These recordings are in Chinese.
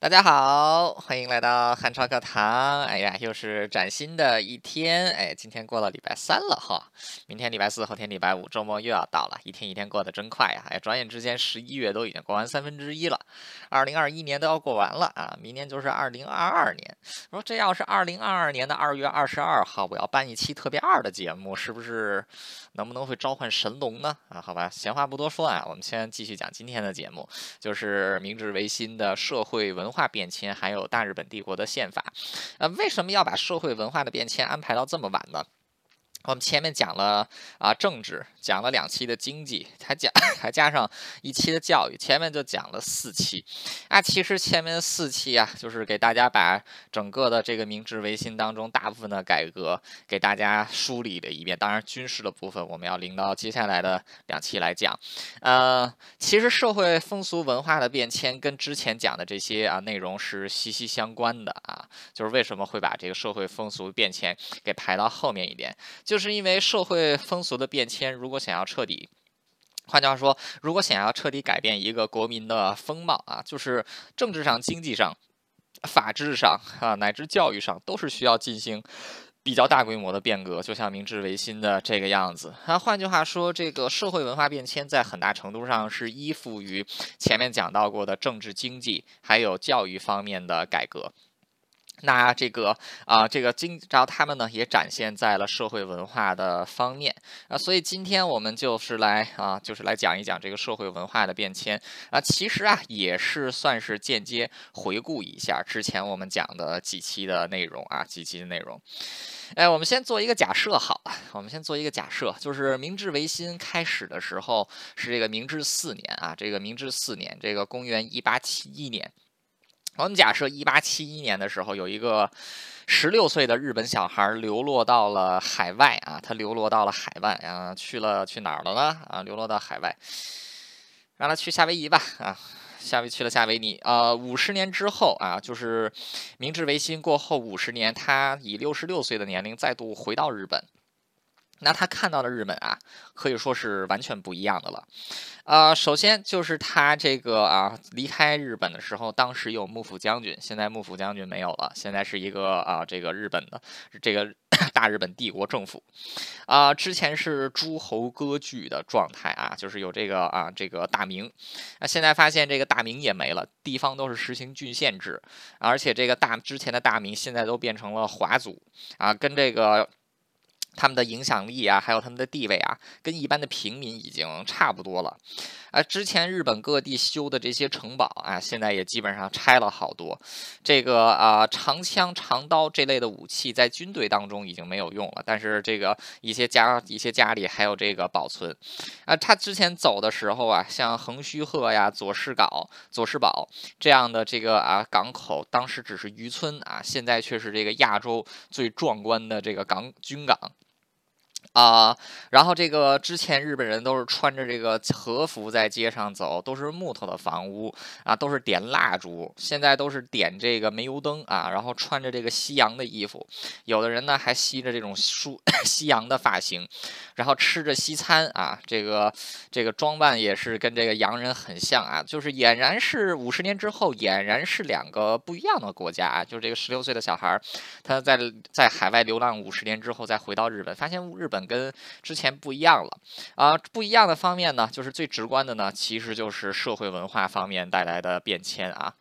大家好，欢迎来到汉超课堂。哎呀，又是崭新的一天。哎，今天过了礼拜三了哈，明天礼拜四，后天礼拜五，周末又要到了。一天一天过得真快呀！哎，转眼之间十一月都已经过完三分之一了，二零二一年都要过完了啊！明年就是二零二二年。说这要是二零二二年的二月二十二号，我要办一期特别二的节目，是不是能不能会召唤神龙呢？啊，好吧，闲话不多说啊，我们先继续讲今天的节目，就是明治维新的社会文。文化变迁，还有大日本帝国的宪法，呃，为什么要把社会文化的变迁安排到这么晚呢？我们前面讲了啊政治，讲了两期的经济，还讲 还加上一期的教育，前面就讲了四期。啊，其实前面四期啊，就是给大家把整个的这个明治维新当中大部分的改革给大家梳理了一遍。当然，军事的部分我们要领到接下来的两期来讲。呃，其实社会风俗文化的变迁跟之前讲的这些啊内容是息息相关的啊。就是为什么会把这个社会风俗变迁给排到后面一点？就是因为社会风俗的变迁，如果想要彻底，换句话说，如果想要彻底改变一个国民的风貌啊，就是政治上、经济上、法治上啊，乃至教育上，都是需要进行比较大规模的变革，就像明治维新的这个样子。啊，换句话说，这个社会文化变迁在很大程度上是依附于前面讲到过的政治、经济还有教育方面的改革。那这个啊，这个经，然后他们呢也展现在了社会文化的方面啊，所以今天我们就是来啊，就是来讲一讲这个社会文化的变迁啊，其实啊也是算是间接回顾一下之前我们讲的几期的内容啊，几期的内容。哎，我们先做一个假设好了，我们先做一个假设，就是明治维新开始的时候是这个明治四年啊，这个明治四年，这个公元一八七一年。我们假设一八七一年的时候，有一个十六岁的日本小孩流落到了海外啊，他流落到了海外啊，去了去哪儿了呢？啊，流落到海外，让他去夏威夷吧啊，夏威去了夏威夷啊。五十年之后啊，就是明治维新过后五十年，他以六十六岁的年龄再度回到日本。那他看到的日本啊，可以说是完全不一样的了。呃，首先就是他这个啊，离开日本的时候，当时有幕府将军，现在幕府将军没有了，现在是一个啊，这个日本的这个 大日本帝国政府。啊，之前是诸侯割据的状态啊，就是有这个啊，这个大明。那现在发现这个大明也没了，地方都是实行郡县制，而且这个大之前的大明现在都变成了华族啊，跟这个。他们的影响力啊，还有他们的地位啊，跟一般的平民已经差不多了。啊，之前日本各地修的这些城堡啊，现在也基本上拆了好多。这个啊，长枪、长刀这类的武器在军队当中已经没有用了，但是这个一些家、一些家里还有这个保存。啊，他之前走的时候啊，像横须贺呀、佐世岛、佐世保这样的这个啊港口，当时只是渔村啊，现在却是这个亚洲最壮观的这个港军港。啊，然后这个之前日本人都是穿着这个和服在街上走，都是木头的房屋啊，都是点蜡烛，现在都是点这个煤油灯啊，然后穿着这个西洋的衣服，有的人呢还吸着这种梳 西洋的发型，然后吃着西餐啊，这个这个装扮也是跟这个洋人很像啊，就是俨然是五十年之后俨然是两个不一样的国家啊，就是这个十六岁的小孩他在在海外流浪五十年之后再回到日本，发现日本。跟之前不一样了啊！不一样的方面呢，就是最直观的呢，其实就是社会文化方面带来的变迁啊。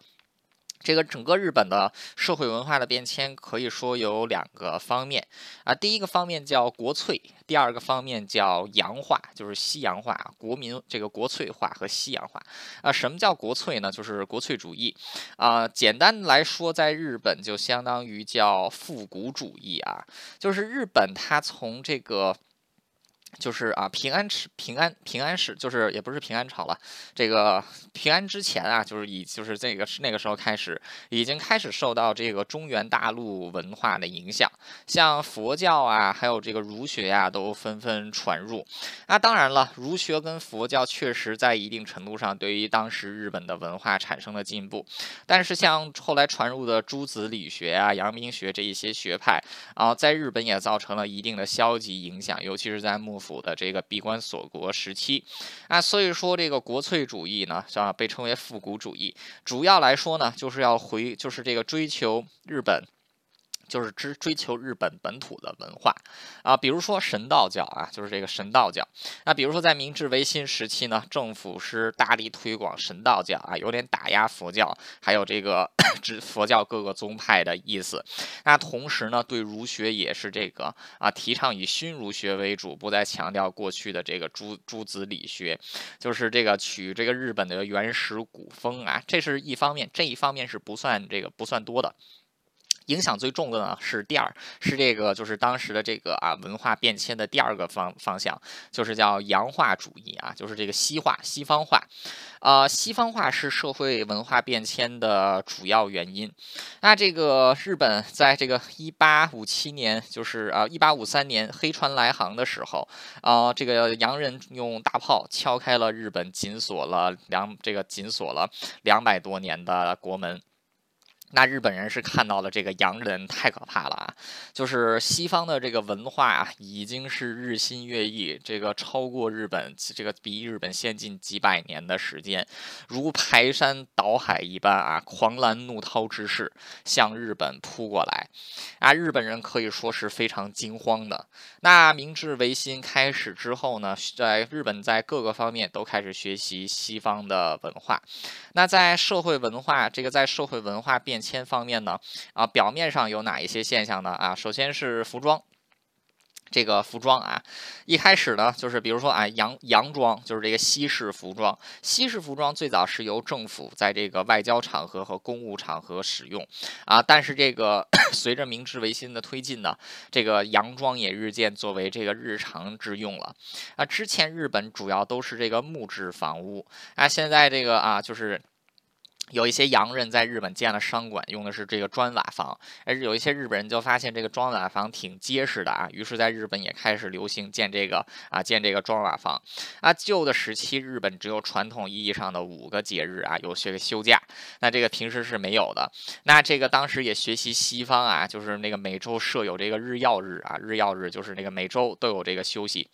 这个整个日本的社会文化的变迁，可以说有两个方面啊。第一个方面叫国粹，第二个方面叫洋化，就是西洋化。国民这个国粹化和西洋化啊。什么叫国粹呢？就是国粹主义啊。简单来说，在日本就相当于叫复古主义啊。就是日本它从这个。就是啊，平安市平安平安时，就是也不是平安朝了。这个平安之前啊，就是以就是这个那个时候开始，已经开始受到这个中原大陆文化的影响，像佛教啊，还有这个儒学呀，都纷纷传入。那当然了，儒学跟佛教确实在一定程度上对于当时日本的文化产生了进步，但是像后来传入的诸子理学啊、阳明学这一些学派啊，在日本也造成了一定的消极影响，尤其是在幕。府的这个闭关锁国时期啊，所以说这个国粹主义呢，像被称为复古主义，主要来说呢，就是要回，就是这个追求日本。就是追追求日本本土的文化啊，比如说神道教啊，就是这个神道教。那比如说在明治维新时期呢，政府是大力推广神道教啊，有点打压佛教，还有这个 指佛教各个宗派的意思。那同时呢，对儒学也是这个啊，提倡以熏儒学为主，不再强调过去的这个诸诸子理学，就是这个取这个日本的原始古风啊，这是一方面，这一方面是不算这个不算多的。影响最重的呢是第二，是这个就是当时的这个啊文化变迁的第二个方方向，就是叫洋化主义啊，就是这个西化、西方化，呃，西方化是社会文化变迁的主要原因。那这个日本在这个一八五七年，就是啊一八五三年黑船来航的时候，啊这个洋人用大炮敲开了日本紧锁了两这个紧锁了两百多年的国门。那日本人是看到了这个洋人太可怕了啊，就是西方的这个文化啊，已经是日新月异，这个超过日本，这个比日本先进几百年的时间，如排山倒海一般啊，狂澜怒涛之势向日本扑过来，啊，日本人可以说是非常惊慌的。那明治维新开始之后呢，在日本在各个方面都开始学习西方的文化，那在社会文化这个在社会文化变。迁方面呢，啊，表面上有哪一些现象呢？啊，首先是服装，这个服装啊，一开始呢，就是比如说啊，洋洋装，就是这个西式服装。西式服装最早是由政府在这个外交场合和公务场合使用啊，但是这个 随着明治维新的推进呢，这个洋装也日渐作为这个日常之用了啊。之前日本主要都是这个木质房屋啊，现在这个啊，就是。有一些洋人在日本建了商馆，用的是这个砖瓦房，而有一些日本人就发现这个砖瓦房挺结实的啊，于是在日本也开始流行建这个啊，建这个砖瓦房。啊，旧的时期日本只有传统意义上的五个节日啊，有这个休假，那这个平时是没有的。那这个当时也学习西方啊，就是那个每周设有这个日曜日啊，日曜日就是那个每周都有这个休息。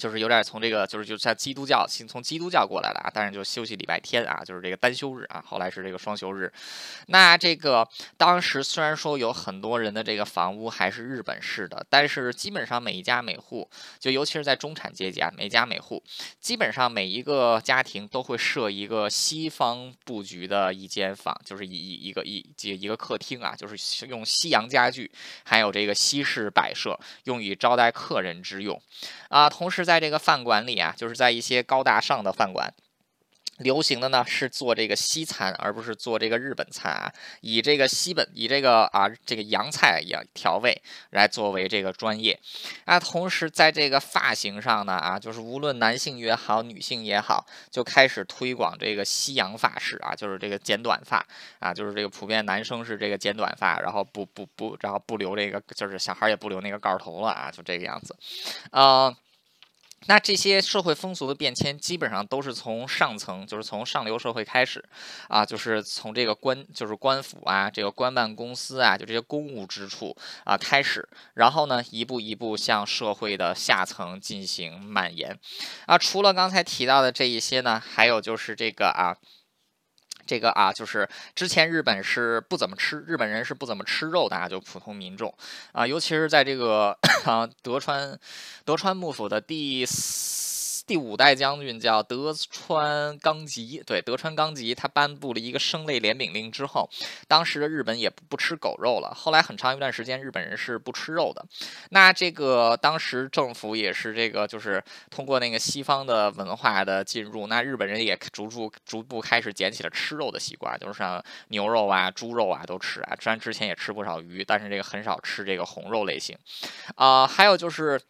就是有点从这个，就是就像基督教，从基督教过来的啊，但是就休息礼拜天啊，就是这个单休日啊，后来是这个双休日。那这个当时虽然说有很多人的这个房屋还是日本式的，但是基本上每一家每户，就尤其是在中产阶级啊，每家每户，基本上每一个家庭都会设一个西方布局的一间房，就是一一个一几一个客厅啊，就是用西洋家具，还有这个西式摆设，用以招待客人之用啊，同时在。在这个饭馆里啊，就是在一些高大上的饭馆，流行的呢是做这个西餐，而不是做这个日本餐啊，以这个西本以这个啊这个洋菜也调味来作为这个专业啊。同时在这个发型上呢啊，就是无论男性也好，女性也好，就开始推广这个西洋发式啊，就是这个剪短发啊，就是这个普遍男生是这个剪短发，然后不不不，然后不留这个，就是小孩也不留那个盖头了啊，就这个样子，啊。那这些社会风俗的变迁，基本上都是从上层，就是从上流社会开始，啊，就是从这个官，就是官府啊，这个官办公司啊，就这些公务之处啊开始，然后呢，一步一步向社会的下层进行蔓延。啊，除了刚才提到的这一些呢，还有就是这个啊。这个啊，就是之前日本是不怎么吃，日本人是不怎么吃肉的啊，就普通民众啊，尤其是在这个啊 德川德川幕府的第四。第五代将军叫德川纲吉，对，德川纲吉他颁布了一个生类怜悯令之后，当时的日本也不吃狗肉了。后来很长一段时间，日本人是不吃肉的。那这个当时政府也是这个，就是通过那个西方的文化的进入，那日本人也逐步逐步开始捡起了吃肉的习惯，就是像牛肉啊、猪肉啊都吃啊。虽然之前也吃不少鱼，但是这个很少吃这个红肉类型。啊，还有就是。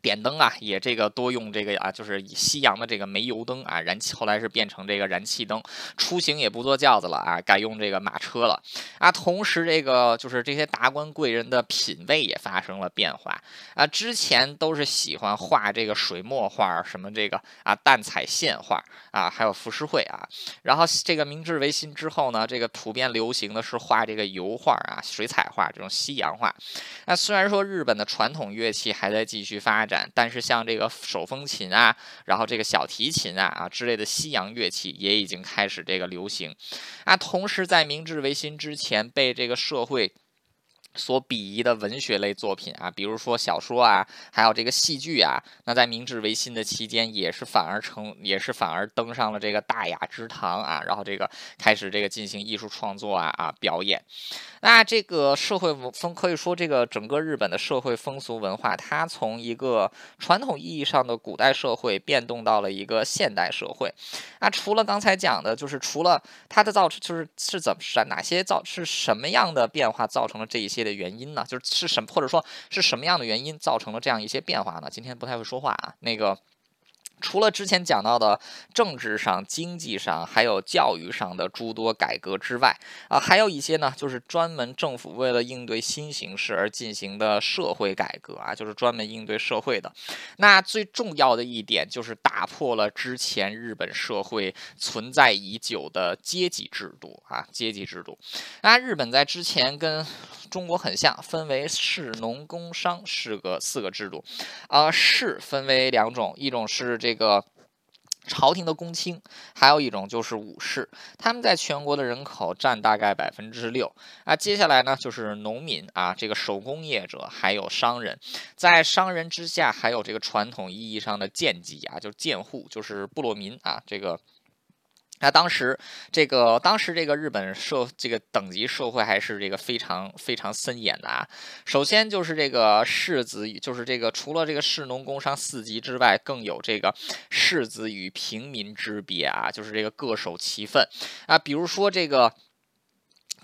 点灯啊，也这个多用这个啊，就是以西洋的这个煤油灯啊，燃气后来是变成这个燃气灯，出行也不坐轿子了啊，改用这个马车了啊。同时，这个就是这些达官贵人的品味也发生了变化啊。之前都是喜欢画这个水墨画，什么这个啊淡彩线画啊，还有浮世绘啊。然后这个明治维新之后呢，这个普遍流行的是画这个油画啊、水彩画这种西洋画。那虽然说日本的传统乐器还在继续发。展，但是像这个手风琴啊，然后这个小提琴啊啊之类的西洋乐器也已经开始这个流行啊。同时，在明治维新之前，被这个社会。所鄙夷的文学类作品啊，比如说小说啊，还有这个戏剧啊，那在明治维新的期间，也是反而成，也是反而登上了这个大雅之堂啊，然后这个开始这个进行艺术创作啊啊表演。那这个社会风可以说，这个整个日本的社会风俗文化，它从一个传统意义上的古代社会变动到了一个现代社会。那除了刚才讲的，就是除了它的造成，就是是怎么是哪些造是什么样的变化造成了这一些。的原因呢，就是是什么，或者说是什么样的原因造成了这样一些变化呢？今天不太会说话啊，那个。除了之前讲到的政治上、经济上，还有教育上的诸多改革之外，啊，还有一些呢，就是专门政府为了应对新形势而进行的社会改革啊，就是专门应对社会的。那最重要的一点就是打破了之前日本社会存在已久的阶级制度啊，阶级制度。那日本在之前跟中国很像，分为士、农、工、商四个四个制度，啊，士分为两种，一种是这。这个朝廷的公卿，还有一种就是武士，他们在全国的人口占大概百分之六啊。接下来呢，就是农民啊，这个手工业者，还有商人，在商人之下，还有这个传统意义上的贱籍啊，就是贱户，就是部落民啊，这个。那当时这个，当时这个日本社这个等级社会还是这个非常非常森严的啊。首先就是这个士子，就是这个除了这个士农工商四级之外，更有这个士子与平民之别啊，就是这个各守其分啊。比如说这个。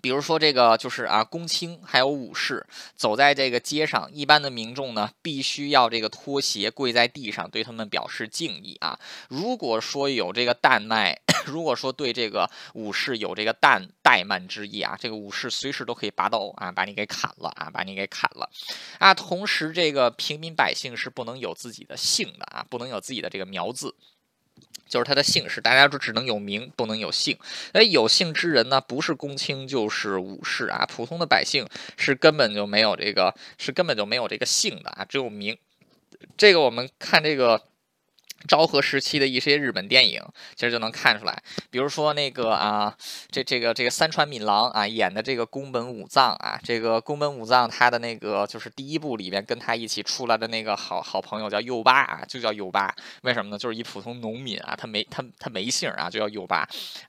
比如说这个就是啊，公卿还有武士走在这个街上，一般的民众呢，必须要这个脱鞋跪在地上，对他们表示敬意啊。如果说有这个怠慢，如果说对这个武士有这个怠怠慢之意啊，这个武士随时都可以拔刀啊，把你给砍了啊，把你给砍了啊。同时，这个平民百姓是不能有自己的姓的啊，不能有自己的这个苗字。就是他的姓氏，大家就只能有名，不能有姓。哎，有姓之人呢，不是公卿就是武士啊，普通的百姓是根本就没有这个，是根本就没有这个姓的啊，只有名。这个我们看这个。昭和时期的一些日本电影，其实就能看出来，比如说那个啊，这这个这个三川敏郎啊演的这个宫本武藏啊，这个宫本武藏他的那个就是第一部里边跟他一起出来的那个好好朋友叫右八啊，就叫右八，为什么呢？就是一普通农民啊，他没他他没姓啊，就叫右八。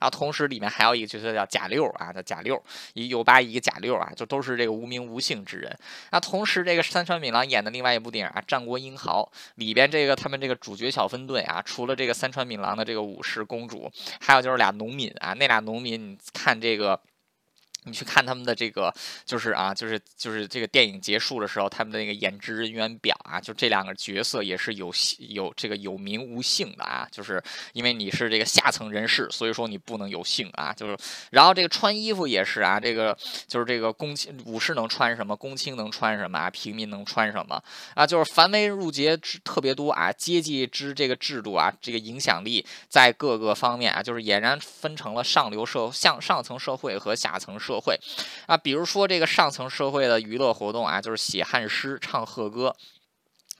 然后同时里面还有一个角色叫贾六啊，叫贾六，一右八一个贾六啊，就都是这个无名无姓之人。那同时这个三川敏郎演的另外一部电影啊《战国英豪》里边这个他们这个主角小分。对啊，除了这个三川敏郎的这个武士公主，还有就是俩农民啊，那俩农民，你看这个。你去看他们的这个，就是啊，就是就是这个电影结束的时候，他们的那个演职人员表啊，就这两个角色也是有有这个有名无姓的啊，就是因为你是这个下层人士，所以说你不能有姓啊，就是然后这个穿衣服也是啊，这个就是这个公卿武士能穿什么，公卿能穿什么啊，平民能穿什么啊，就是繁文缛节之特别多啊，阶级之这个制度啊，这个影响力在各个方面啊，就是俨然分成了上流社向上层社会和下层社。社会啊，比如说这个上层社会的娱乐活动啊，就是写汉诗、唱贺歌。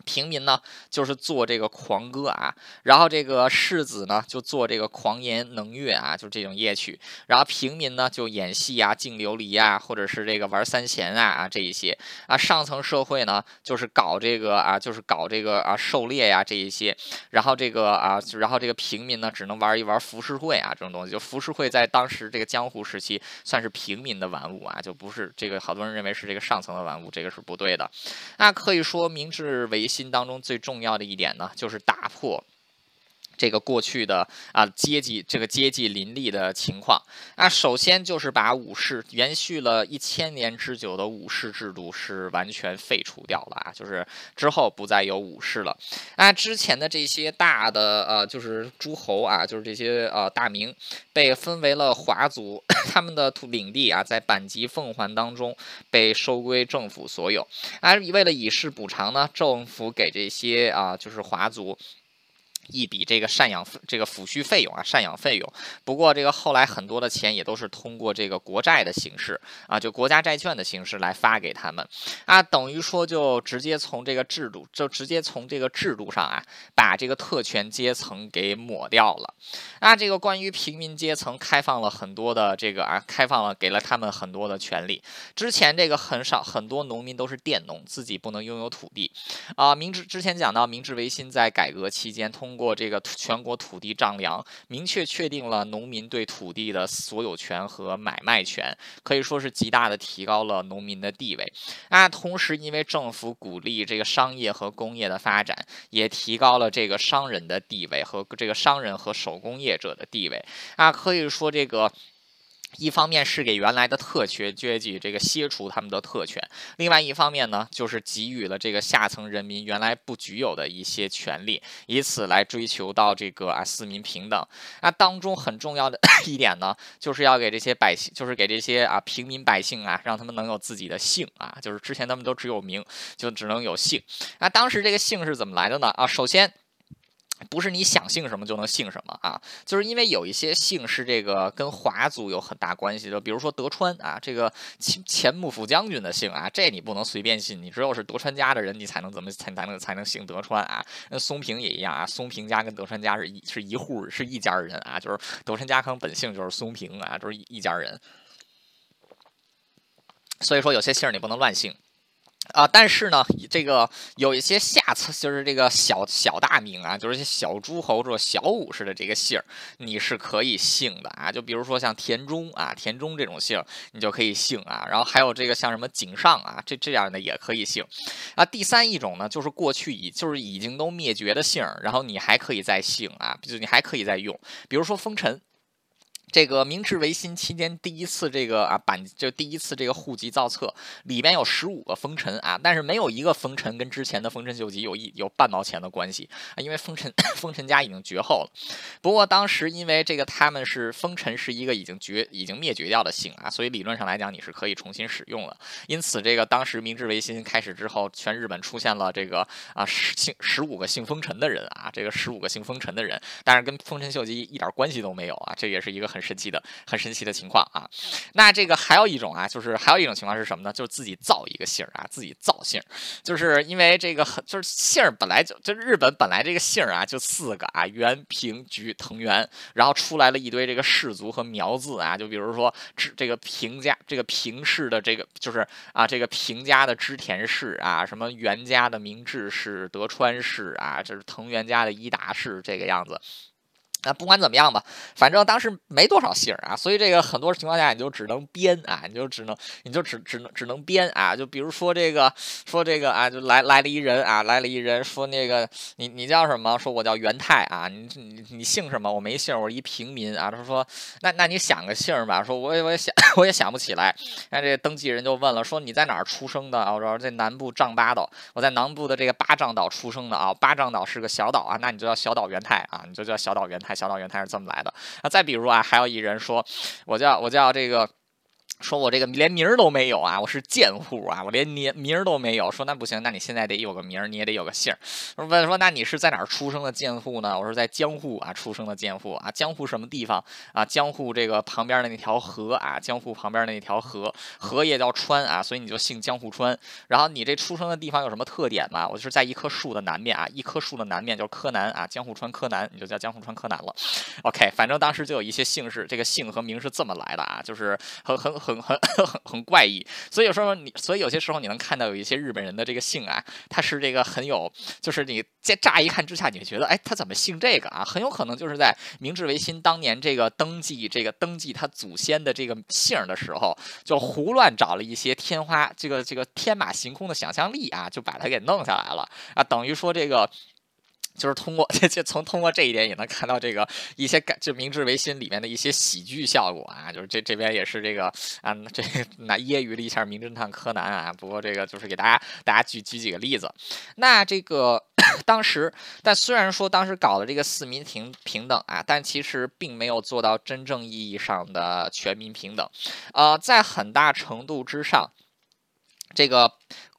平民呢，就是做这个狂歌啊，然后这个士子呢，就做这个狂言能乐啊，就这种乐曲。然后平民呢，就演戏啊，敬琉璃啊，或者是这个玩三弦啊啊这一些啊。上层社会呢，就是搞这个啊，就是搞这个啊狩猎呀这一些。然后这个啊，然后这个平民呢，只能玩一玩浮世绘啊这种东西。就浮世绘在当时这个江湖时期算是平民的玩物啊，就不是这个好多人认为是这个上层的玩物，这个是不对的。那可以说明治维新。心当中最重要的一点呢，就是打破这个过去的啊阶级这个阶级林立的情况。那首先就是把武士延续了一千年之久的武士制度是完全废除掉了啊，就是之后不再有武士了。那之前的这些大的呃就是诸侯啊，就是这些呃大名被分为了华族，他们的土领地啊在阪急奉还当中被收归政府所有。啊，为了以示补偿呢，政府给这些啊就是华族。一笔这个赡养这个抚恤费用啊，赡养费用。不过这个后来很多的钱也都是通过这个国债的形式啊，就国家债券的形式来发给他们啊，等于说就直接从这个制度，就直接从这个制度上啊，把这个特权阶层给抹掉了。啊，这个关于平民阶层开放了很多的这个啊，开放了给了他们很多的权利。之前这个很少很多农民都是佃农，自己不能拥有土地啊。明治之前讲到明治维新在改革期间通。过这个全国土地丈量，明确确定了农民对土地的所有权和买卖权，可以说是极大的提高了农民的地位。啊，同时因为政府鼓励这个商业和工业的发展，也提高了这个商人的地位和这个商人和手工业者的地位。啊，可以说这个。一方面是给原来的特权阶级这个削除他们的特权，另外一方面呢，就是给予了这个下层人民原来不具有的一些权利，以此来追求到这个啊四民平等。那当中很重要的 一点呢，就是要给这些百姓，就是给这些啊平民百姓啊，让他们能有自己的姓啊，就是之前他们都只有名，就只能有姓。那当时这个姓是怎么来的呢？啊，首先。不是你想姓什么就能姓什么啊，就是因为有一些姓是这个跟华族有很大关系的，比如说德川啊，这个前前幕府将军的姓啊，这你不能随便姓，你只有是德川家的人，你才能怎么才才能才能姓德川啊。那松平也一样啊，松平家跟德川家是一是一户是一家人啊，就是德川家康本姓就是松平啊，就是一家人。所以说有些姓你不能乱姓。啊，但是呢，这个有一些下层，就是这个小小大名啊，就是些小诸侯或者小武士的这个姓儿，你是可以姓的啊。就比如说像田中啊，田中这种姓，你就可以姓啊。然后还有这个像什么井上啊，这这样的也可以姓。啊，第三一种呢，就是过去已就是已经都灭绝的姓儿，然后你还可以再姓啊，就你还可以再用，比如说丰臣。这个明治维新期间第一次这个啊版就第一次这个户籍造册，里边有十五个封臣啊，但是没有一个封臣跟之前的丰臣秀吉有一有半毛钱的关系啊，因为丰臣 丰臣家已经绝后了。不过当时因为这个他们是丰臣是一个已经绝已经灭绝掉的姓啊，所以理论上来讲你是可以重新使用的。因此这个当时明治维新开始之后，全日本出现了这个啊十姓十五个姓丰臣的人啊，这个十五个姓丰臣的人，但是跟丰臣秀吉一点关系都没有啊，这也是一个很。很神奇的，很神奇的情况啊！那这个还有一种啊，就是还有一种情况是什么呢？就是自己造一个姓儿啊，自己造姓儿，就是因为这个很就是姓儿本来就就日本本来这个姓儿啊就四个啊，元平菊藤原，然后出来了一堆这个氏族和苗字啊，就比如说这个平家这个平氏的这个就是啊这个平家的织田氏啊，什么袁家的明治氏、德川氏啊，这是藤原家的伊达氏这个样子。那不管怎么样吧，反正当时没多少姓儿啊，所以这个很多情况下你就只能编啊，你就只能你就只只能只能编啊，就比如说这个说这个啊，就来来了一人啊，来了一人说那个你你叫什么？说我叫元泰啊，你你你姓什么？我没姓，我一平民啊。他说那那你想个姓吧，说我也我也想我也想不起来。那这登记人就问了，说你在哪儿出生的啊？我说在南部丈八岛，我在南部的这个八丈岛出生的啊，八丈岛是个小岛啊，那你就叫小岛元泰啊，你就叫小岛元太。小岛原他是这么来的那！再比如啊，还有一人说，我叫我叫这个。说我这个连名儿都没有啊，我是贱户啊，我连名名儿都没有。说那不行，那你现在得有个名儿，你也得有个姓儿。问说那你是在哪儿出生的贱户呢？我说在江户啊出生的贱户啊，江户什么地方啊？江户这个旁边的那条河啊，江户旁边的那条河，河也叫川啊，所以你就姓江户川。然后你这出生的地方有什么特点吗？我就是在一棵树的南面啊，一棵树的南面就是柯南啊，江户川柯南，你就叫江户川柯南了。OK，反正当时就有一些姓氏，这个姓和名是这么来的啊，就是很很。很很很 很怪异，所以有时候你，所以有些时候你能看到有一些日本人的这个姓啊，他是这个很有，就是你在乍一看之下，你会觉得，哎，他怎么姓这个啊？很有可能就是在明治维新当年这个登记这个登记他祖先的这个姓的时候，就胡乱找了一些天花这个这个天马行空的想象力啊，就把它给弄下来了啊，等于说这个。就是通过 这这从通过这一点也能看到这个一些改就明治维新里面的一些喜剧效果啊，就是这这边也是这个啊这那揶揄了一下名侦探柯南啊，不过这个就是给大家大家举举几个例子。那这个 当时，但虽然说当时搞的这个四民平平等啊，但其实并没有做到真正意义上的全民平等，呃，在很大程度之上。这个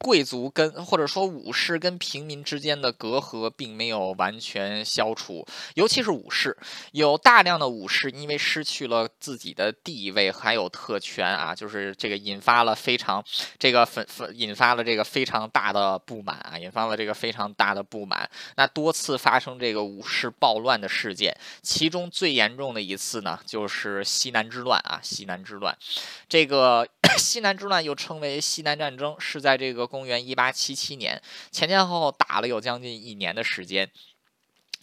贵族跟或者说武士跟平民之间的隔阂并没有完全消除，尤其是武士，有大量的武士因为失去了自己的地位还有特权啊，就是这个引发了非常这个粉粉引发了这个非常大的不满啊，引发了这个非常大的不满。那多次发生这个武士暴乱的事件，其中最严重的一次呢，就是西南之乱啊，西南之乱，这个。西南之乱又称为西南战争，是在这个公元一八七七年前前后后打了有将近一年的时间。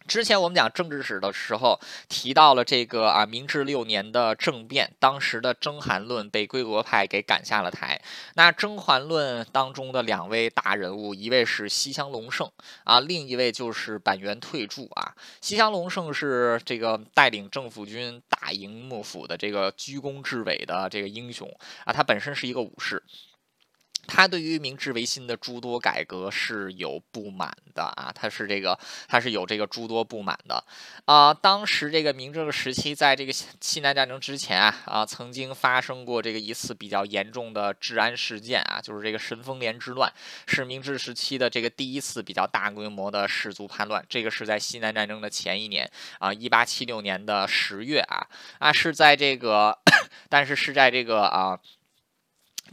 之前我们讲政治史的时候提到了这个啊，明治六年的政变，当时的征韩论被归国派给赶下了台。那征韩论当中的两位大人物，一位是西乡隆盛啊，另一位就是板垣退助啊。西乡隆盛是这个带领政府军打赢幕府的这个居功至伟的这个英雄啊，他本身是一个武士。他对于明治维新的诸多改革是有不满的啊，他是这个，他是有这个诸多不满的啊。当时这个明治时期，在这个西南战争之前啊啊，曾经发生过这个一次比较严重的治安事件啊，就是这个神风连之乱，是明治时期的这个第一次比较大规模的氏族叛乱。这个是在西南战争的前一年啊，一八七六年的十月啊啊，是在这个，但是是在这个啊。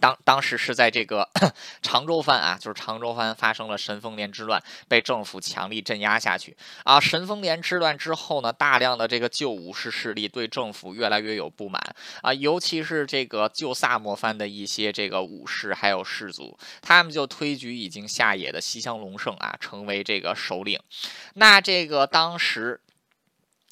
当当时是在这个 常州藩啊，就是常州藩发生了神风连之乱，被政府强力镇压下去啊。神风连之乱之后呢，大量的这个旧武士势力对政府越来越有不满啊，尤其是这个旧萨摩藩的一些这个武士还有士族，他们就推举已经下野的西乡隆盛啊，成为这个首领。那这个当时，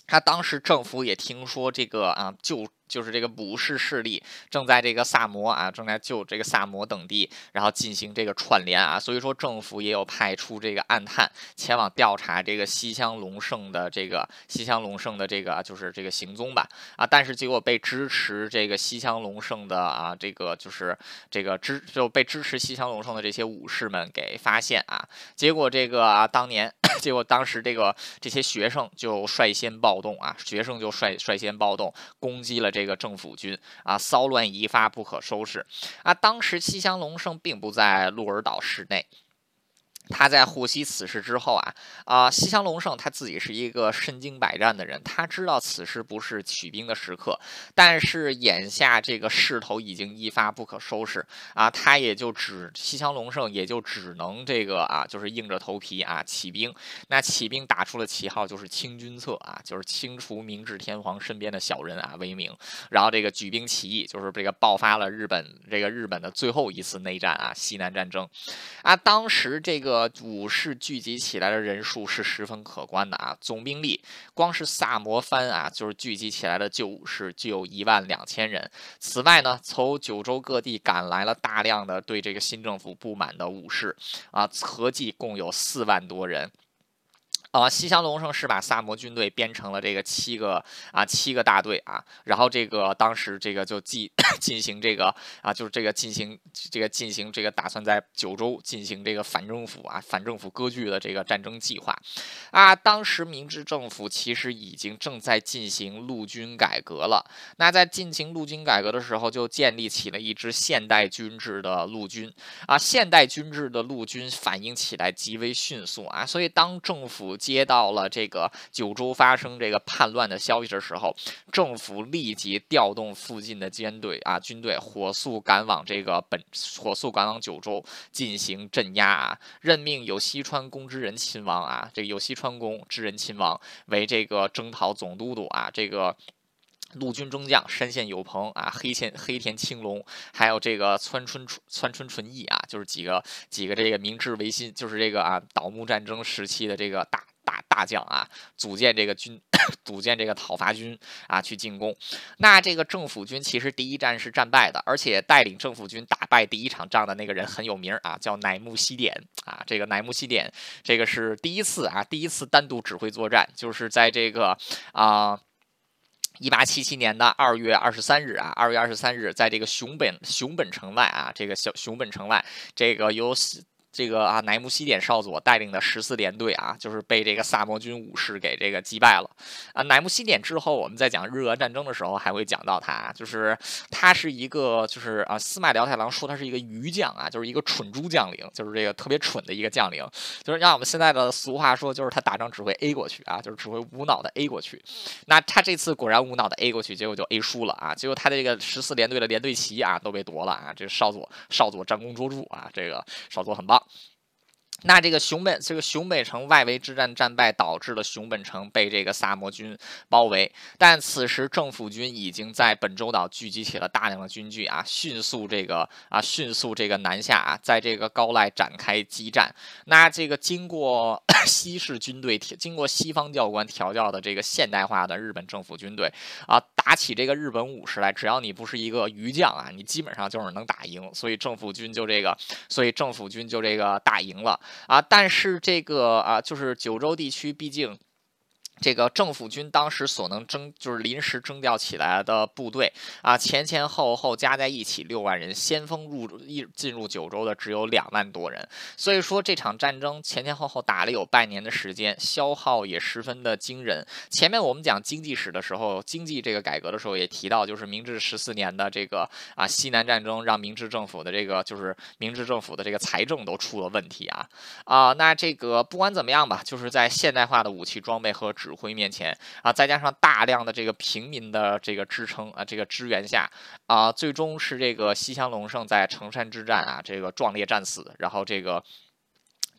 他当时政府也听说这个啊旧。就是这个武士势力正在这个萨摩啊，正在就这个萨摩等地，然后进行这个串联啊，所以说政府也有派出这个暗探前往调查这个西乡隆盛的这个西乡隆盛的这个就是这个行踪吧啊，但是结果被支持这个西乡隆盛的啊这个就是这个支就被支持西乡隆盛的这些武士们给发现啊，结果这个啊当年 结果当时这个这些学生就率先暴动啊，学生就率率先暴动攻击了这。这个政府军啊，骚乱一发不可收拾啊！当时西乡隆盛并不在鹿儿岛市内。他在获悉此事之后啊啊，西乡隆盛他自己是一个身经百战的人，他知道此时不是取兵的时刻，但是眼下这个势头已经一发不可收拾啊，他也就只西乡隆盛也就只能这个啊，就是硬着头皮啊起兵。那起兵打出了旗号就是清君侧啊，就是清除明治天皇身边的小人啊为名，然后这个举兵起义，就是这个爆发了日本这个日本的最后一次内战啊，西南战争啊，当时这个。武士聚集起来的人数是十分可观的啊，总兵力光是萨摩藩啊，就是聚集起来的旧武士就有一万两千人。此外呢，从九州各地赶来了大量的对这个新政府不满的武士啊，合计共有四万多人。啊，西乡隆盛是把萨摩军队编成了这个七个啊七个大队啊，然后这个当时这个就进 进行这个啊，就是这个进行这个进行这个打算在九州进行这个反政府啊反政府割据的这个战争计划啊。当时明治政府其实已经正在进行陆军改革了，那在进行陆军改革的时候，就建立起了一支现代军制的陆军啊。现代军制的陆军反应起来极为迅速啊，所以当政府接到了这个九州发生这个叛乱的消息的时候，政府立即调动附近的军队啊，军队火速赶往这个本，火速赶往九州进行镇压啊，任命有西川宫之人亲王啊，这个有西川宫之人亲王为这个征讨总督督啊，这个。陆军中将山县有朋啊，黑田黑田青龙，还有这个川春川春纯义啊，就是几个几个这个明治维新，就是这个啊倒幕战争时期的这个大大大将啊，组建这个军，组建这个讨伐军啊，去进攻。那这个政府军其实第一战是战败的，而且带领政府军打败第一场仗的那个人很有名啊，叫乃木希典啊。这个乃木希典，这个是第一次啊，第一次单独指挥作战，就是在这个啊。一八七七年的二月二十三日啊，二月二十三日，在这个熊本熊本城外啊，这个小熊本城外，这个由这个啊乃木希典少佐带领的十四联队啊，就是被这个萨摩军武士给这个击败了啊。乃木希典之后，我们在讲日俄战争的时候还会讲到他，就是他是一个就是啊司马辽太郎说他是一个愚将啊，就是一个蠢猪将领，就是这个特别蠢的一个将领，就是让我们现在的俗话说，就是他打仗只会 A 过去啊，就是只会无脑的 A 过去。那他这次果然无脑的 A 过去，结果就 A 输了啊，结果他的这个十四联队的联队旗啊都被夺了啊，这个少佐少佐战功卓著啊，这个少佐很棒。那这个熊本这个熊本城外围之战战败，导致了熊本城被这个萨摩军包围。但此时政府军已经在本州岛聚集起了大量的军具啊，迅速这个啊迅速这个南下啊，在这个高濑展开激战。那这个经过 西式军队经过西方教官调教的这个现代化的日本政府军队啊，打起这个日本武士来，只要你不是一个余将啊，你基本上就是能打赢。所以政府军就这个，所以政府军就这个打赢了。啊，但是这个啊，就是九州地区，毕竟。这个政府军当时所能征，就是临时征调起来的部队啊，前前后后加在一起六万人，先锋入一进入九州的只有两万多人，所以说这场战争前前后后打了有半年的时间，消耗也十分的惊人。前面我们讲经济史的时候，经济这个改革的时候也提到，就是明治十四年的这个啊西南战争，让明治政府的这个就是明治政府的这个财政都出了问题啊啊，那这个不管怎么样吧，就是在现代化的武器装备和指挥面前啊，再加上大量的这个平民的这个支撑啊，这个支援下啊，最终是这个西乡隆盛在城山之战啊，这个壮烈战死，然后这个。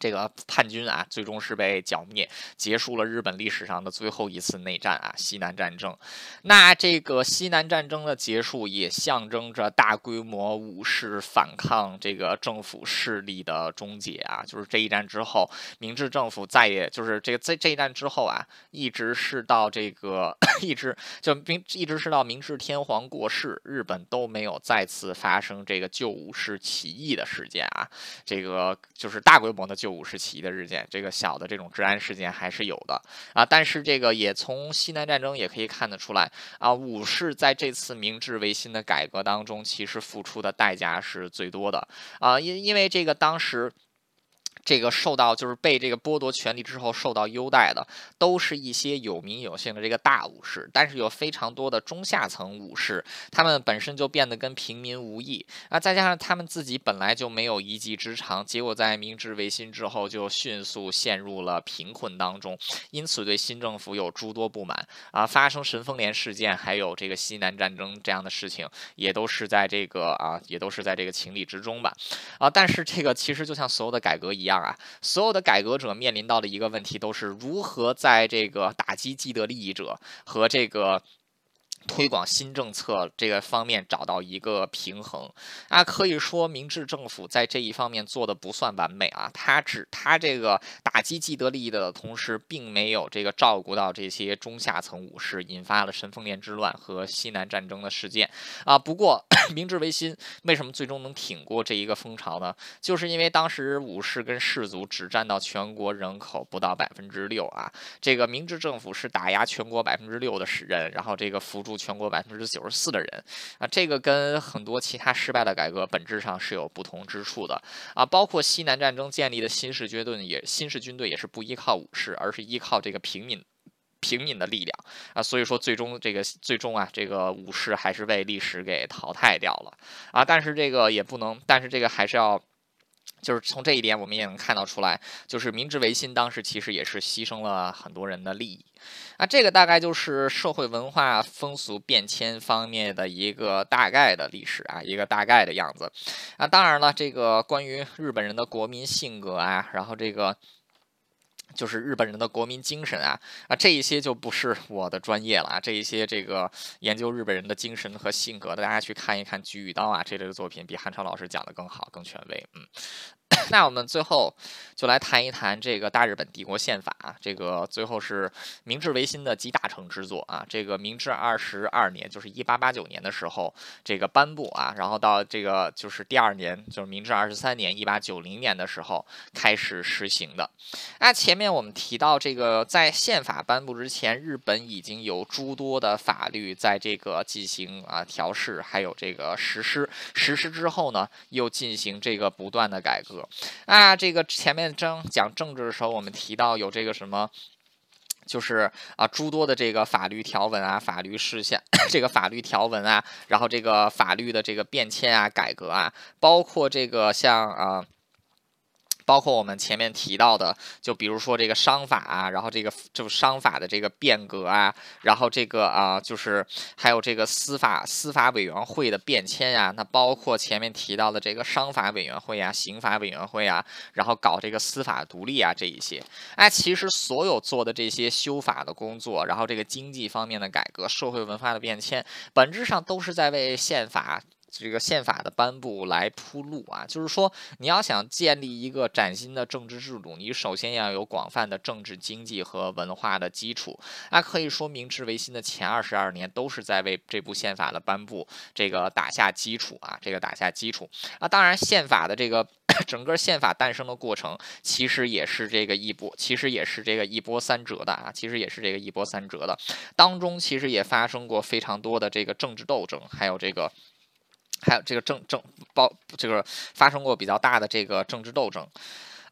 这个叛军啊，最终是被剿灭，结束了日本历史上的最后一次内战啊，西南战争。那这个西南战争的结束，也象征着大规模武士反抗这个政府势力的终结啊。就是这一战之后，明治政府再也就是这个在这一战之后啊，一直是到这个 一直就明一直是到明治天皇过世，日本都没有再次发生这个旧武士起义的事件啊。这个就是大规模的旧。武士起义的日件，这个小的这种治安事件还是有的啊，但是这个也从西南战争也可以看得出来啊，武士在这次明治维新的改革当中，其实付出的代价是最多的啊，因因为这个当时。这个受到就是被这个剥夺权利之后受到优待的，都是一些有名有姓的这个大武士，但是有非常多的中下层武士，他们本身就变得跟平民无异啊，再加上他们自己本来就没有一技之长，结果在明治维新之后就迅速陷入了贫困当中，因此对新政府有诸多不满啊，发生神风连事件，还有这个西南战争这样的事情，也都是在这个啊，也都是在这个情理之中吧啊，但是这个其实就像所有的改革一样。啊，所有的改革者面临到的一个问题，都是如何在这个打击既得利益者和这个。推广新政策这个方面找到一个平衡啊，可以说明治政府在这一方面做的不算完美啊。他只他这个打击既得利益的同时，并没有这个照顾到这些中下层武士，引发了神风连之乱和西南战争的事件啊。不过 明治维新为什么最终能挺过这一个风潮呢？就是因为当时武士跟士族只占到全国人口不到百分之六啊。这个明治政府是打压全国百分之六的人，然后这个扶助。全国百分之九十四的人啊，这个跟很多其他失败的改革本质上是有不同之处的啊。包括西南战争建立的新式军队也新式军队也是不依靠武士，而是依靠这个平民平民的力量啊。所以说，最终这个最终啊，这个武士还是被历史给淘汰掉了啊。但是这个也不能，但是这个还是要。就是从这一点，我们也能看到出来，就是明治维新当时其实也是牺牲了很多人的利益，啊，这个大概就是社会文化风俗变迁方面的一个大概的历史啊，一个大概的样子，啊，当然了，这个关于日本人的国民性格啊，然后这个。就是日本人的国民精神啊啊，这一些就不是我的专业了啊，这一些这个研究日本人的精神和性格的，大家去看一看《菊与刀》啊这类的作品，比汉超老师讲的更好、更权威，嗯。那我们最后就来谈一谈这个大日本帝国宪法啊，这个最后是明治维新的集大成之作啊。这个明治二十二年，就是一八八九年的时候，这个颁布啊，然后到这个就是第二年，就是明治二十三年，一八九零年的时候开始实行的。那前面我们提到这个，在宪法颁布之前，日本已经有诸多的法律在这个进行啊调试，还有这个实施。实施之后呢，又进行这个不断的改革。啊，这个前面正讲政治的时候，我们提到有这个什么。就是啊，诸多的这个法律条文啊，法律事项，这个法律条文啊，然后这个法律的这个变迁啊、改革啊，包括这个像啊。包括我们前面提到的，就比如说这个商法啊，然后这个就商法的这个变革啊，然后这个啊，就是还有这个司法司法委员会的变迁呀，那包括前面提到的这个商法委员会啊、刑法委员会啊，然后搞这个司法独立啊这一些，哎，其实所有做的这些修法的工作，然后这个经济方面的改革、社会文化的变迁，本质上都是在为宪法。这个宪法的颁布来铺路啊，就是说你要想建立一个崭新的政治制度，你首先要有广泛的政治、经济和文化的基础。那可以说，明治维新的前二十二年都是在为这部宪法的颁布这个打下基础啊，这个打下基础啊。当然，宪法的这个 整个宪法诞生的过程，其实也是这个一波，其实也是这个一波三折的啊，其实也是这个一波三折的。当中其实也发生过非常多的这个政治斗争，还有这个。还有这个政政包，这个发生过比较大的这个政治斗争。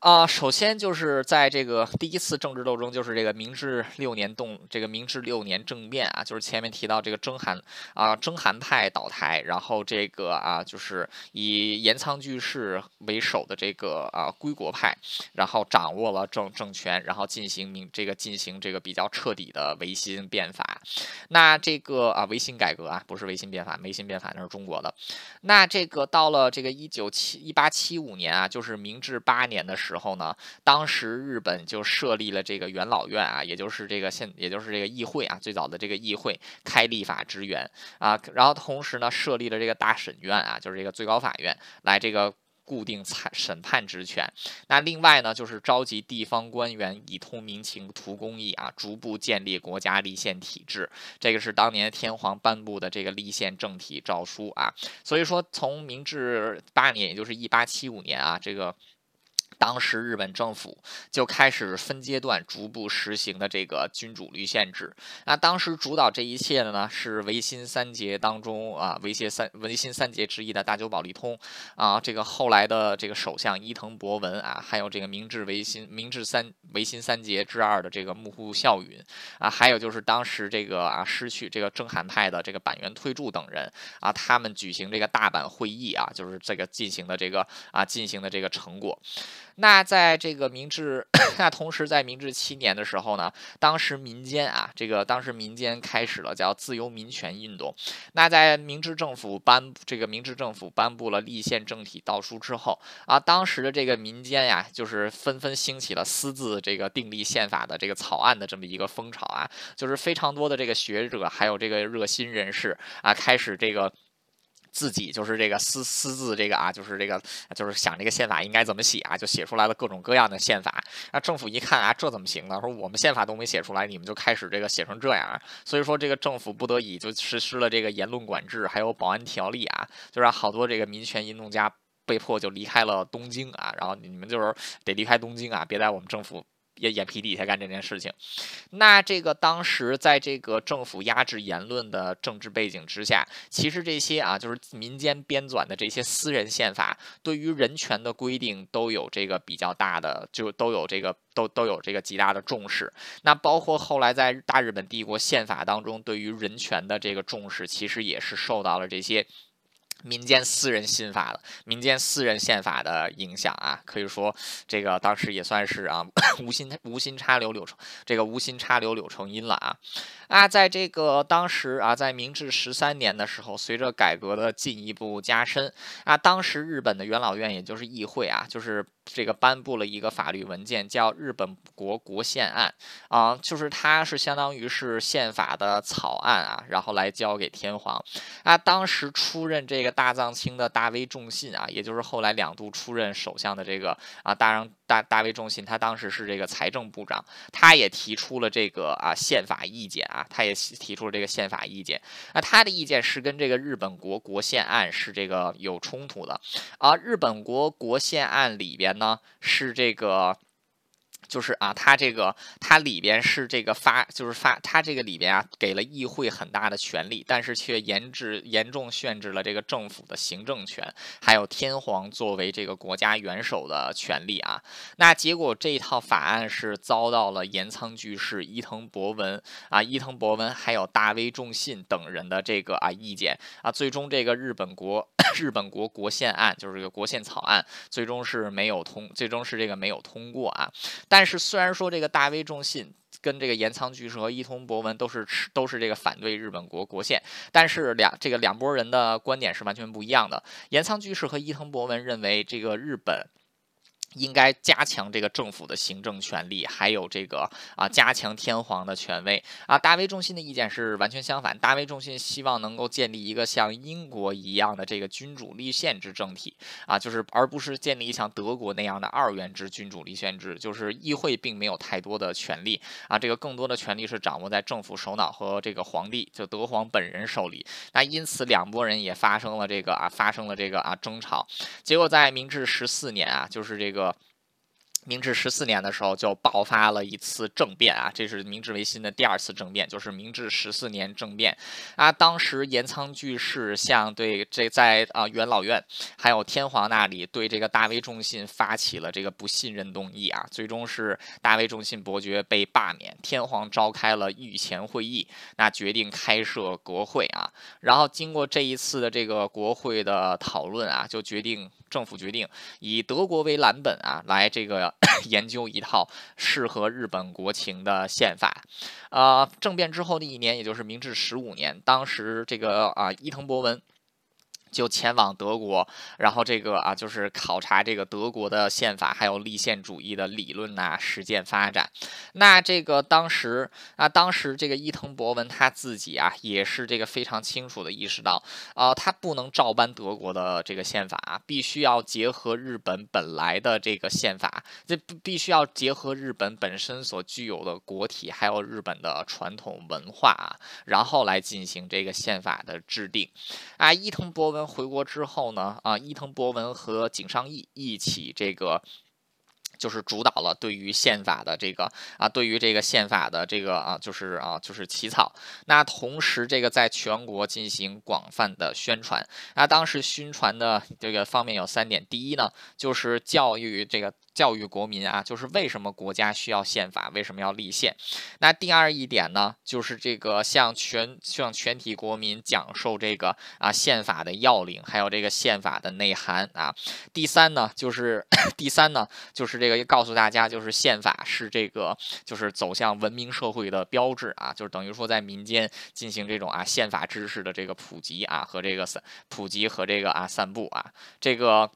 啊，首先就是在这个第一次政治斗争，就是这个明治六年动这个明治六年政变啊，就是前面提到这个征韩啊，征韩派倒台，然后这个啊，就是以岩仓具视为首的这个啊归国派，然后掌握了政政权，然后进行明这个进行这个比较彻底的维新变法。那这个啊维新改革啊，不是维新变法，维新变法那是中国的。那这个到了这个一九七一八七五年啊，就是明治八年的时。时候呢，当时日本就设立了这个元老院啊，也就是这个现，也就是这个议会啊，最早的这个议会开立法支援啊，然后同时呢，设立了这个大审院啊，就是这个最高法院来这个固定裁审判职权。那另外呢，就是召集地方官员以通民情、图公益啊，逐步建立国家立宪体制。这个是当年天皇颁布的这个立宪政体诏书啊。所以说，从明治八年，也就是一八七五年啊，这个。当时日本政府就开始分阶段逐步实行的这个君主立宪制。那当时主导这一切的呢，是维新三杰当中啊，维新三维新三杰之一的大久保利通啊，这个后来的这个首相伊藤博文啊，还有这个明治维新明治三维新三杰之二的这个幕户孝允啊，还有就是当时这个啊失去这个正罕派的这个板垣退助等人啊，他们举行这个大阪会议啊，就是这个进行的这个啊进行的这个成果。那在这个明治，那同时在明治七年的时候呢，当时民间啊，这个当时民间开始了叫自由民权运动。那在明治政府颁这个明治政府颁布了立宪政体诏书之后啊，当时的这个民间呀，就是纷纷兴起了私自这个订立宪法的这个草案的这么一个风潮啊，就是非常多的这个学者还有这个热心人士啊，开始这个。自己就是这个私私自这个啊，就是这个就是想这个宪法应该怎么写啊，就写出来了各种各样的宪法。那政府一看啊，这怎么行呢？说我们宪法都没写出来，你们就开始这个写成这样。所以说这个政府不得已就实施了这个言论管制，还有保安条例啊，就让好多这个民权运动家被迫就离开了东京啊。然后你们就是得离开东京啊，别在我们政府。也眼皮底下干这件事情，那这个当时在这个政府压制言论的政治背景之下，其实这些啊，就是民间编纂的这些私人宪法，对于人权的规定都有这个比较大的，就都有这个都都有这个极大的重视。那包括后来在大日本帝国宪法当中，对于人权的这个重视，其实也是受到了这些。民间私人新法的民间私人宪法的影响啊，可以说这个当时也算是啊无心无心插柳柳成这个无心插柳柳成荫了啊。啊，在这个当时啊，在明治十三年的时候，随着改革的进一步加深啊，当时日本的元老院也就是议会啊，就是这个颁布了一个法律文件，叫《日本国国宪案》啊，就是它是相当于是宪法的草案啊，然后来交给天皇啊，当时出任这个。大藏卿的大威重信啊，也就是后来两度出任首相的这个啊大让大大威重信，他当时是这个财政部长，他也提出了这个啊宪法意见啊，他也提出了这个宪法意见。那他的意见是跟这个日本国国宪案是这个有冲突的啊。日本国国宪案里边呢是这个。就是啊，它这个它里边是这个发，就是发，它这个里边啊给了议会很大的权利，但是却严制严重限制了这个政府的行政权，还有天皇作为这个国家元首的权利啊。那结果这一套法案是遭到了岩仓居士、伊藤博文啊、伊藤博文还有大威重信等人的这个啊意见啊，最终这个日本国 日本国国宪案就是这个国宪草案，最终是没有通，最终是这个没有通过啊，但。但是虽然说这个大威重信跟这个岩仓居士和伊藤博文都是都是这个反对日本国国宪，但是两这个两拨人的观点是完全不一样的。岩仓居士和伊藤博文认为这个日本。应该加强这个政府的行政权力，还有这个啊，加强天皇的权威啊。大威重信的意见是完全相反，大威重信希望能够建立一个像英国一样的这个君主立宪制政体啊，就是而不是建立像德国那样的二元制君主立宪制，就是议会并没有太多的权利啊，这个更多的权力是掌握在政府首脑和这个皇帝，就德皇本人手里。那因此两拨人也发生了这个啊，发生了这个啊争吵，结果在明治十四年啊，就是这个。明治十四年的时候，就爆发了一次政变啊！这是明治维新的第二次政变，就是明治十四年政变啊。当时岩仓具视向对这在啊元老院还有天皇那里对这个大威重信发起了这个不信任动议啊。最终是大威重信伯爵被罢免，天皇召开了御前会议，那决定开设国会啊。然后经过这一次的这个国会的讨论啊，就决定政府决定以德国为蓝本啊，来这个。研究一套适合日本国情的宪法，呃，政变之后的一年，也就是明治十五年，当时这个啊伊藤博文。就前往德国，然后这个啊，就是考察这个德国的宪法，还有立宪主义的理论呐，实践发展。那这个当时啊，当时这个伊藤博文他自己啊，也是这个非常清楚的意识到，啊，他不能照搬德国的这个宪法啊，必须要结合日本本来的这个宪法，这必须要结合日本本身所具有的国体，还有日本的传统文化啊，然后来进行这个宪法的制定。啊，伊藤博文。回国之后呢，啊，伊藤博文和井上义一起这个。就是主导了对于宪法的这个啊，对于这个宪法的这个啊，就是啊，就是起草。那同时，这个在全国进行广泛的宣传。那当时宣传的这个方面有三点：第一呢，就是教育这个教育国民啊，就是为什么国家需要宪法，为什么要立宪。那第二一点呢，就是这个向全向全体国民讲授这个啊宪法的要领，还有这个宪法的内涵啊。第三呢，就是 第三呢，就是这。个告诉大家，就是宪法是这个，就是走向文明社会的标志啊，就是等于说在民间进行这种啊宪法知识的这个普及啊和这个散普及和这个啊散布啊这个。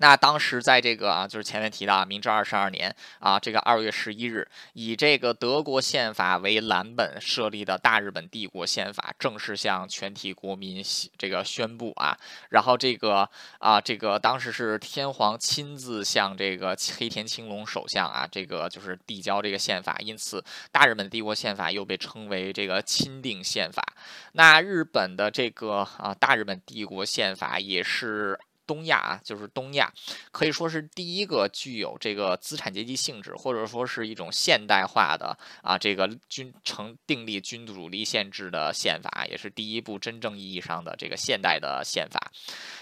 那当时在这个啊，就是前面提到明治二十二年啊，这个二月十一日，以这个德国宪法为蓝本设立的大日本帝国宪法正式向全体国民这个宣布啊。然后这个啊，这个当时是天皇亲自向这个黑田青龙首相啊，这个就是递交这个宪法，因此大日本帝国宪法又被称为这个钦定宪法。那日本的这个啊，大日本帝国宪法也是。东亚啊，就是东亚，可以说是第一个具有这个资产阶级性质，或者说是一种现代化的啊，这个君成订立君主立宪制的宪法，也是第一部真正意义上的这个现代的宪法。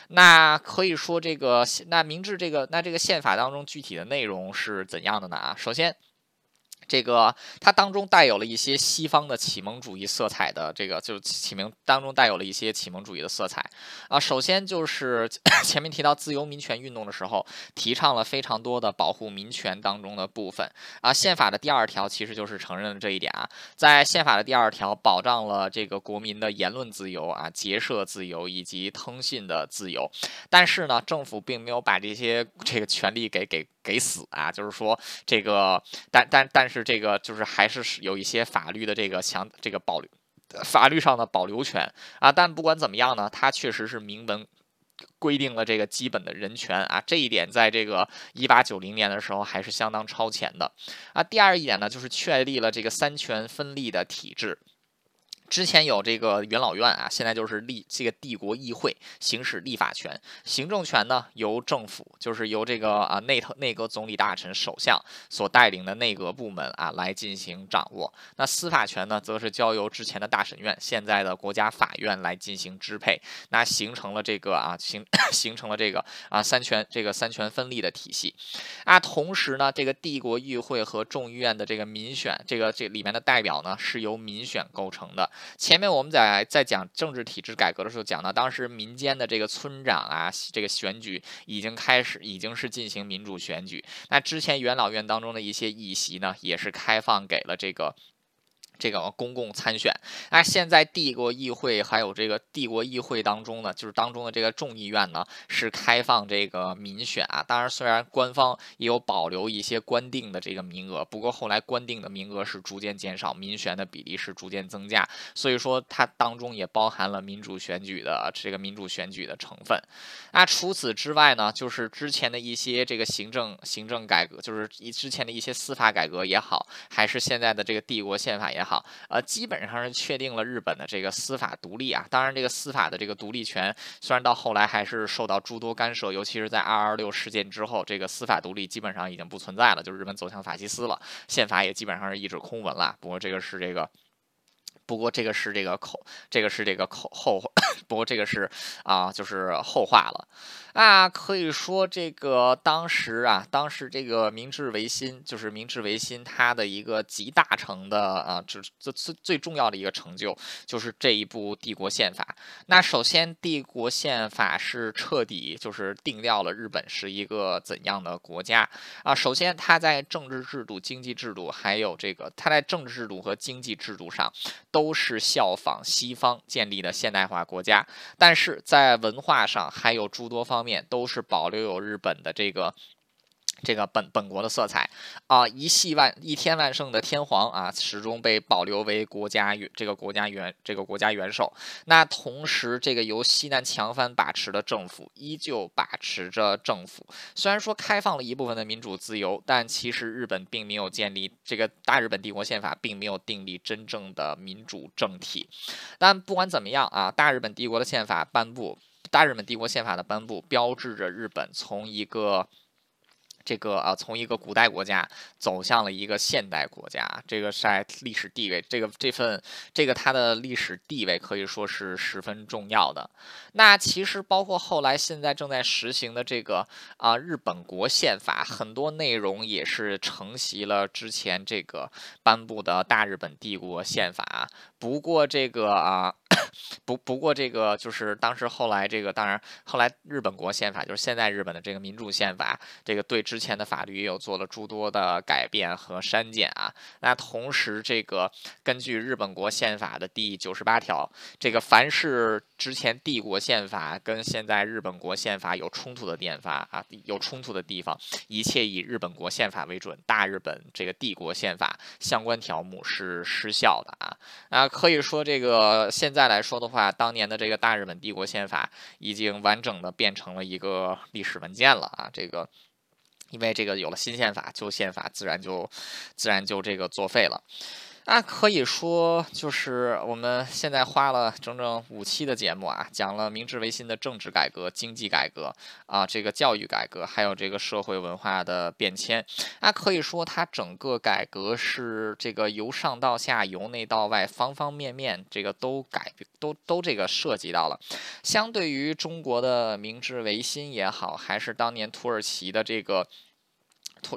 那可以说，这个那明治这个那这个宪法当中具体的内容是怎样的呢？啊，首先。这个它当中带有了一些西方的启蒙主义色彩的，这个就是启蒙当中带有了一些启蒙主义的色彩啊。首先就是 前面提到自由民权运动的时候，提倡了非常多的保护民权当中的部分啊。宪法的第二条其实就是承认了这一点啊，在宪法的第二条保障了这个国民的言论自由啊、结社自由以及通信的自由，但是呢，政府并没有把这些这个权利给给。给死啊！就是说这个，但但但是这个就是还是有一些法律的这个强这个保留法律上的保留权啊。但不管怎么样呢，它确实是明文规定了这个基本的人权啊。这一点在这个一八九零年的时候还是相当超前的啊。第二一点呢，就是确立了这个三权分立的体制。之前有这个元老院啊，现在就是立这个帝国议会行使立法权，行政权呢由政府，就是由这个啊内特内阁总理大臣首相所带领的内阁部门啊来进行掌握。那司法权呢，则是交由之前的大审院，现在的国家法院来进行支配。那形成了这个啊形 形成了这个啊三权这个三权分立的体系。啊，同时呢，这个帝国议会和众议院的这个民选这个这里面的代表呢，是由民选构成的。前面我们在在讲政治体制改革的时候讲到，当时民间的这个村长啊，这个选举已经开始，已经是进行民主选举。那之前元老院当中的一些议席呢，也是开放给了这个。这个公共参选，那现在帝国议会还有这个帝国议会当中呢，就是当中的这个众议院呢，是开放这个民选啊。当然，虽然官方也有保留一些官定的这个名额，不过后来官定的名额是逐渐减少，民选的比例是逐渐增加，所以说它当中也包含了民主选举的这个民主选举的成分。那除此之外呢，就是之前的一些这个行政行政改革，就是以之前的一些司法改革也好，还是现在的这个帝国宪法也好。好，呃，基本上是确定了日本的这个司法独立啊。当然，这个司法的这个独立权，虽然到后来还是受到诸多干涉，尤其是在二二六事件之后，这个司法独立基本上已经不存在了，就是日本走向法西斯了，宪法也基本上是一纸空文了。不过这个是这个，不过这个是这个口，这个是这个口后，不过这个是啊，就是后话了。啊，可以说这个当时啊，当时这个明治维新就是明治维新，它的一个集大成的啊，这这最最重要的一个成就就是这一部帝国宪法。那首先，帝国宪法是彻底就是定掉了日本是一个怎样的国家啊。首先，它在政治制度、经济制度，还有这个它在政治制度和经济制度上都都是效仿西方建立的现代化国家，但是在文化上还有诸多方。面都是保留有日本的这个。这个本本国的色彩啊，一系万一天万圣的天皇啊，始终被保留为国家元这个国家元这个国家元首。那同时，这个由西南强藩把持的政府依旧把持着政府。虽然说开放了一部分的民主自由，但其实日本并没有建立这个大日本帝国宪法，并没有订立真正的民主政体。但不管怎么样啊，大日本帝国的宪法颁布，大日本帝国宪法的颁布，标志着日本从一个。这个啊，从一个古代国家走向了一个现代国家，这个在历史地位，这个这份这个它的历史地位可以说是十分重要的。那其实包括后来现在正在实行的这个啊日本国宪法，很多内容也是承袭了之前这个颁布的大日本帝国宪法。不过这个啊。不不过这个就是当时后来这个当然后来日本国宪法就是现在日本的这个民主宪法，这个对之前的法律也有做了诸多的改变和删减啊。那同时这个根据日本国宪法的第九十八条，这个凡是之前帝国宪法跟现在日本国宪法有冲突的地方啊，有冲突的地方，一切以日本国宪法为准，大日本这个帝国宪法相关条目是失效的啊。那可以说这个现在来。说的话，当年的这个大日本帝国宪法已经完整的变成了一个历史文件了啊！这个，因为这个有了新宪法，旧宪法自然就自然就这个作废了。那可以说，就是我们现在花了整整五期的节目啊，讲了明治维新的政治改革、经济改革啊，这个教育改革，还有这个社会文化的变迁。那可以说，它整个改革是这个由上到下、由内到外，方方面面这个都改、都都这个涉及到了。相对于中国的明治维新也好，还是当年土耳其的这个。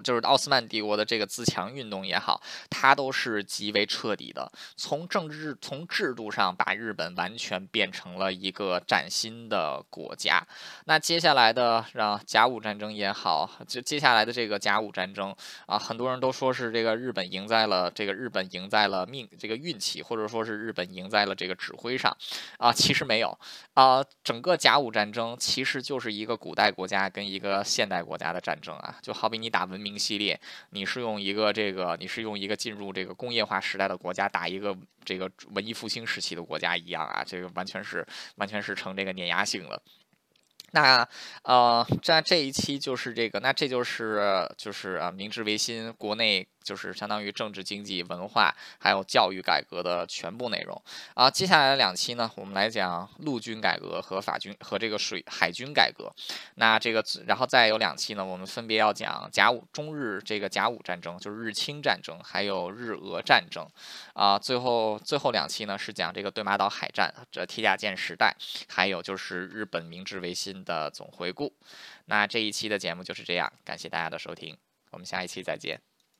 就是奥斯曼帝国的这个自强运动也好，它都是极为彻底的，从政治从制度上把日本完全变成了一个崭新的国家。那接下来的让甲午战争也好，就接下来的这个甲午战争啊，很多人都说是这个日本赢在了这个日本赢在了命这个运气，或者说是日本赢在了这个指挥上啊，其实没有啊，整个甲午战争其实就是一个古代国家跟一个现代国家的战争啊，就好比你打。文明系列，你是用一个这个，你是用一个进入这个工业化时代的国家打一个这个文艺复兴时期的国家一样啊，这个完全是完全是成这个碾压性了。那呃，在这一期就是这个，那这就是就是啊，明治维新国内就是相当于政治、经济、文化还有教育改革的全部内容啊。接下来的两期呢，我们来讲陆军改革和法军和这个水海军改革。那这个，然后再有两期呢，我们分别要讲甲午中日这个甲午战争，就是日清战争，还有日俄战争啊。最后最后两期呢是讲这个对马岛海战，这铁甲舰时代，还有就是日本明治维新的总回顾。那这一期的节目就是这样，感谢大家的收听，我们下一期再见。